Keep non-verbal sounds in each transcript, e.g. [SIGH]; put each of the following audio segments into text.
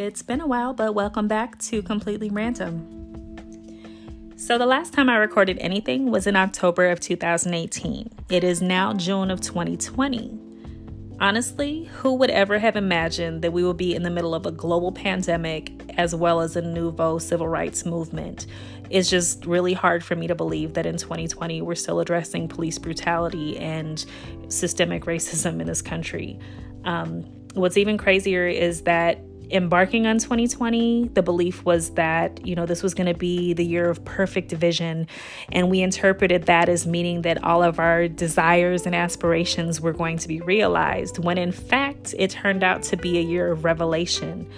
It's been a while, but welcome back to Completely Random. So, the last time I recorded anything was in October of 2018. It is now June of 2020. Honestly, who would ever have imagined that we would be in the middle of a global pandemic as well as a nouveau civil rights movement? It's just really hard for me to believe that in 2020 we're still addressing police brutality and systemic racism in this country. Um, what's even crazier is that embarking on 2020, the belief was that, you know, this was going to be the year of perfect vision. And we interpreted that as meaning that all of our desires and aspirations were going to be realized, when in fact, it turned out to be a year of revelation.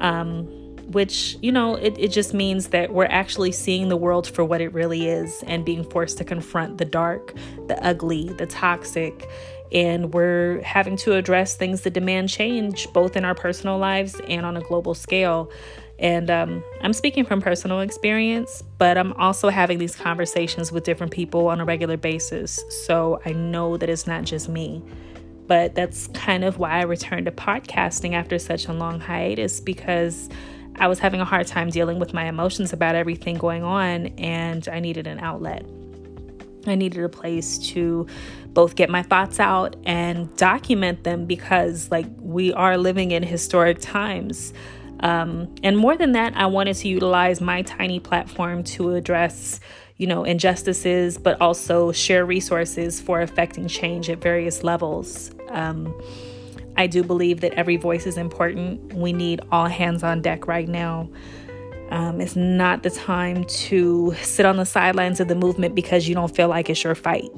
Um, which, you know, it, it just means that we're actually seeing the world for what it really is and being forced to confront the dark, the ugly, the toxic, and we're having to address things that demand change both in our personal lives and on a global scale. And um, I'm speaking from personal experience, but I'm also having these conversations with different people on a regular basis. So I know that it's not just me. But that's kind of why I returned to podcasting after such a long hiatus because I was having a hard time dealing with my emotions about everything going on and I needed an outlet. I needed a place to both get my thoughts out and document them because, like, we are living in historic times. Um, and more than that, I wanted to utilize my tiny platform to address, you know, injustices, but also share resources for affecting change at various levels. Um, I do believe that every voice is important. We need all hands on deck right now. Um, it's not the time to sit on the sidelines of the movement because you don't feel like it's your fight.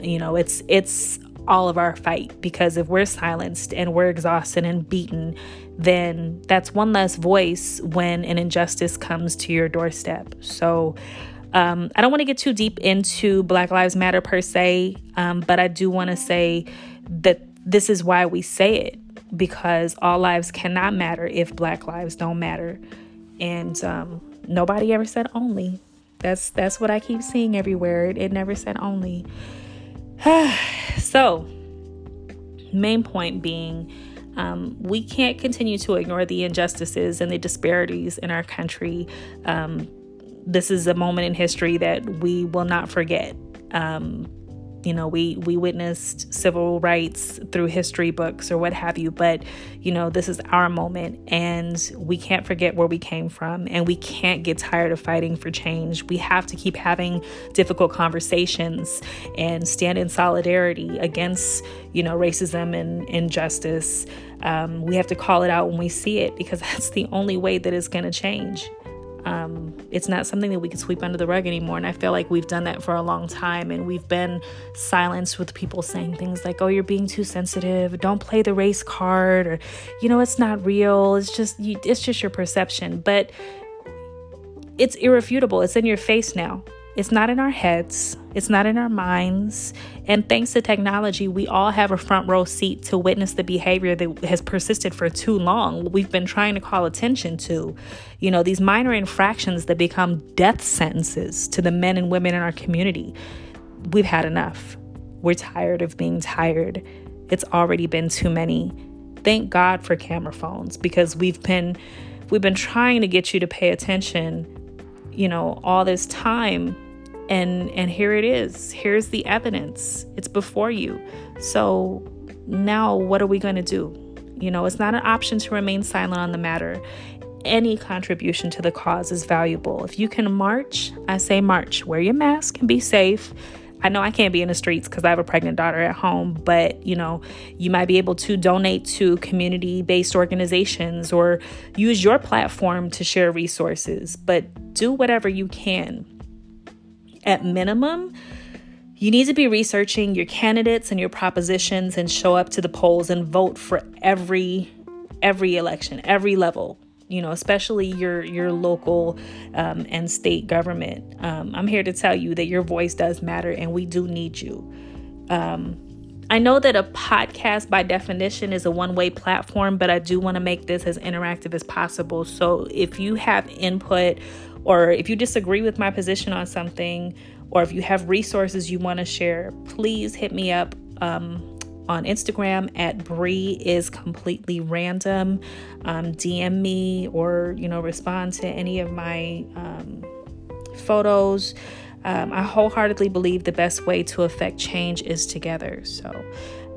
You know, it's it's all of our fight because if we're silenced and we're exhausted and beaten, then that's one less voice when an injustice comes to your doorstep. So um, I don't want to get too deep into Black Lives Matter per se, um, but I do want to say that this is why we say it because all lives cannot matter if Black lives don't matter and um, nobody ever said only. That's that's what I keep seeing everywhere. It, it never said only. [SIGHS] so, main point being, um, we can't continue to ignore the injustices and the disparities in our country. Um, this is a moment in history that we will not forget. Um, you know we we witnessed civil rights through history books or what have you but you know this is our moment and we can't forget where we came from and we can't get tired of fighting for change. We have to keep having difficult conversations and stand in solidarity against you know racism and injustice. Um, we have to call it out when we see it because [LAUGHS] that's the only way that it's going to change um, it's not something that we can sweep under the rug anymore. And I feel like we've done that for a long time. And we've been silenced with people saying things like, oh, you're being too sensitive. Don't play the race card. Or, you know, it's not real. It's just, you, it's just your perception. But it's irrefutable. It's in your face now. It's not in our heads, it's not in our minds. And thanks to technology, we all have a front row seat to witness the behavior that has persisted for too long. We've been trying to call attention to, you know, these minor infractions that become death sentences to the men and women in our community. We've had enough. We're tired of being tired. It's already been too many. Thank God for camera phones because we've been we've been trying to get you to pay attention you know all this time and and here it is. Here's the evidence. It's before you. So now what are we going to do? You know it's not an option to remain silent on the matter. Any contribution to the cause is valuable. If you can march i say march. Wear your mask and be safe. I know I can't be in the streets because I have a pregnant daughter at home, but you know, you might be able to donate to community based organizations or use your platform to share resources, but do whatever you can. At minimum, you need to be researching your candidates and your propositions and show up to the polls and vote for every every election, every level you know, especially your your local um, and state government. Um, I'm here to tell you that your voice does matter, and we do need you. Um, I know that a podcast, by definition, is a one way platform, but I do want to make this as interactive as possible. So if you have input, or if you disagree with my position on something, or if you have resources you want to share, please hit me up. Um, on Instagram at Bree is completely random. Um, DM me or you know respond to any of my um, photos. Um, I wholeheartedly believe the best way to affect change is together. So